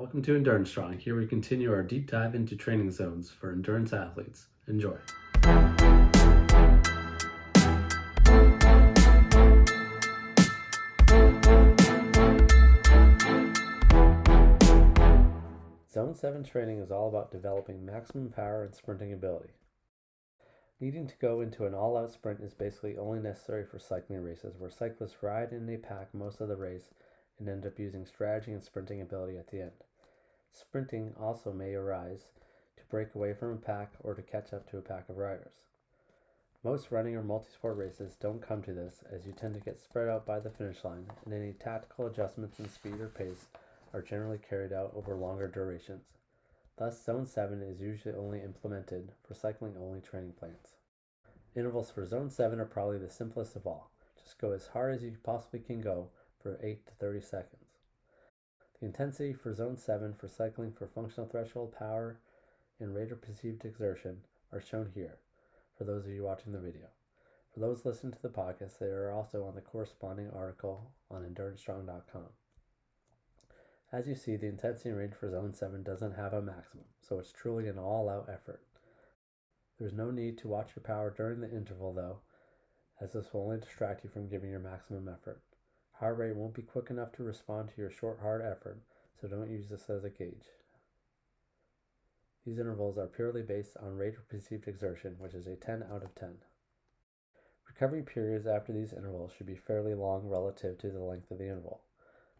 Welcome to Endurance Strong. Here we continue our deep dive into training zones for endurance athletes. Enjoy. Zone 7 training is all about developing maximum power and sprinting ability. Needing to go into an all out sprint is basically only necessary for cycling races, where cyclists ride in a pack most of the race and end up using strategy and sprinting ability at the end. Sprinting also may arise to break away from a pack or to catch up to a pack of riders. Most running or multisport races don't come to this, as you tend to get spread out by the finish line, and any tactical adjustments in speed or pace are generally carried out over longer durations. Thus, Zone 7 is usually only implemented for cycling only training plans. Intervals for Zone 7 are probably the simplest of all. Just go as hard as you possibly can go for 8 to 30 seconds. The intensity for Zone 7 for cycling for functional threshold power and rate of perceived exertion are shown here for those of you watching the video. For those listening to the podcast, they are also on the corresponding article on endurancestrong.com. As you see, the intensity range for Zone 7 doesn't have a maximum, so it's truly an all out effort. There's no need to watch your power during the interval though, as this will only distract you from giving your maximum effort. Heart rate won't be quick enough to respond to your short hard effort, so don't use this as a gauge. These intervals are purely based on rate of perceived exertion, which is a 10 out of 10. Recovery periods after these intervals should be fairly long relative to the length of the interval.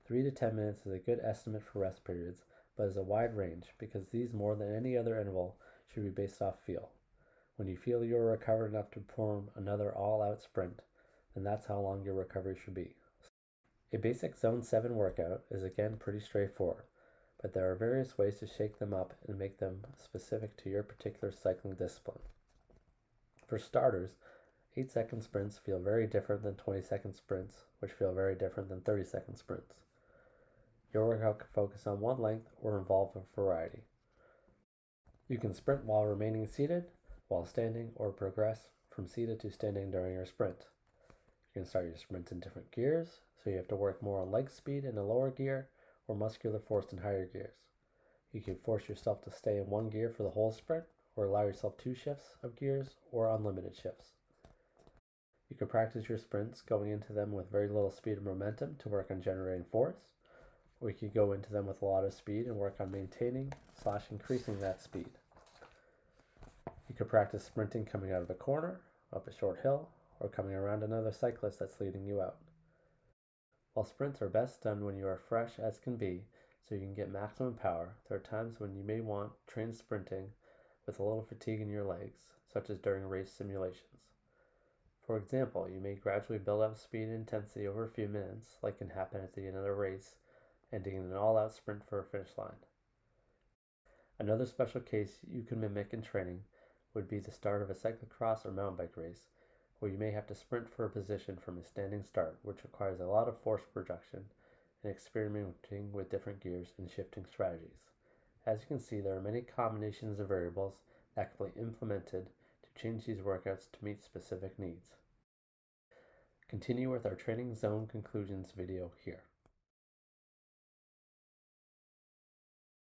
3 to 10 minutes is a good estimate for rest periods, but is a wide range because these, more than any other interval, should be based off feel. When you feel you are recovered enough to perform another all out sprint, then that's how long your recovery should be. A basic Zone 7 workout is again pretty straightforward, but there are various ways to shake them up and make them specific to your particular cycling discipline. For starters, 8 second sprints feel very different than 20 second sprints, which feel very different than 30 second sprints. Your workout can focus on one length or involve a variety. You can sprint while remaining seated, while standing, or progress from seated to standing during your sprint. You can start your sprints in different gears, so you have to work more on leg speed in the lower gear or muscular force in higher gears. You can force yourself to stay in one gear for the whole sprint or allow yourself two shifts of gears or unlimited shifts. You can practice your sprints going into them with very little speed and momentum to work on generating force, or you could go into them with a lot of speed and work on maintaining slash increasing that speed. You could practice sprinting coming out of the corner, up a short hill, or coming around another cyclist that's leading you out. While sprints are best done when you are fresh as can be, so you can get maximum power, there are times when you may want train sprinting with a little fatigue in your legs, such as during race simulations. For example, you may gradually build up speed and intensity over a few minutes, like can happen at the end of a race, ending in an all out sprint for a finish line. Another special case you can mimic in training would be the start of a cyclocross or mountain bike race, where you may have to sprint for a position from a standing start, which requires a lot of force production and experimenting with different gears and shifting strategies. As you can see, there are many combinations of variables that can be implemented to change these workouts to meet specific needs. Continue with our training zone conclusions video here.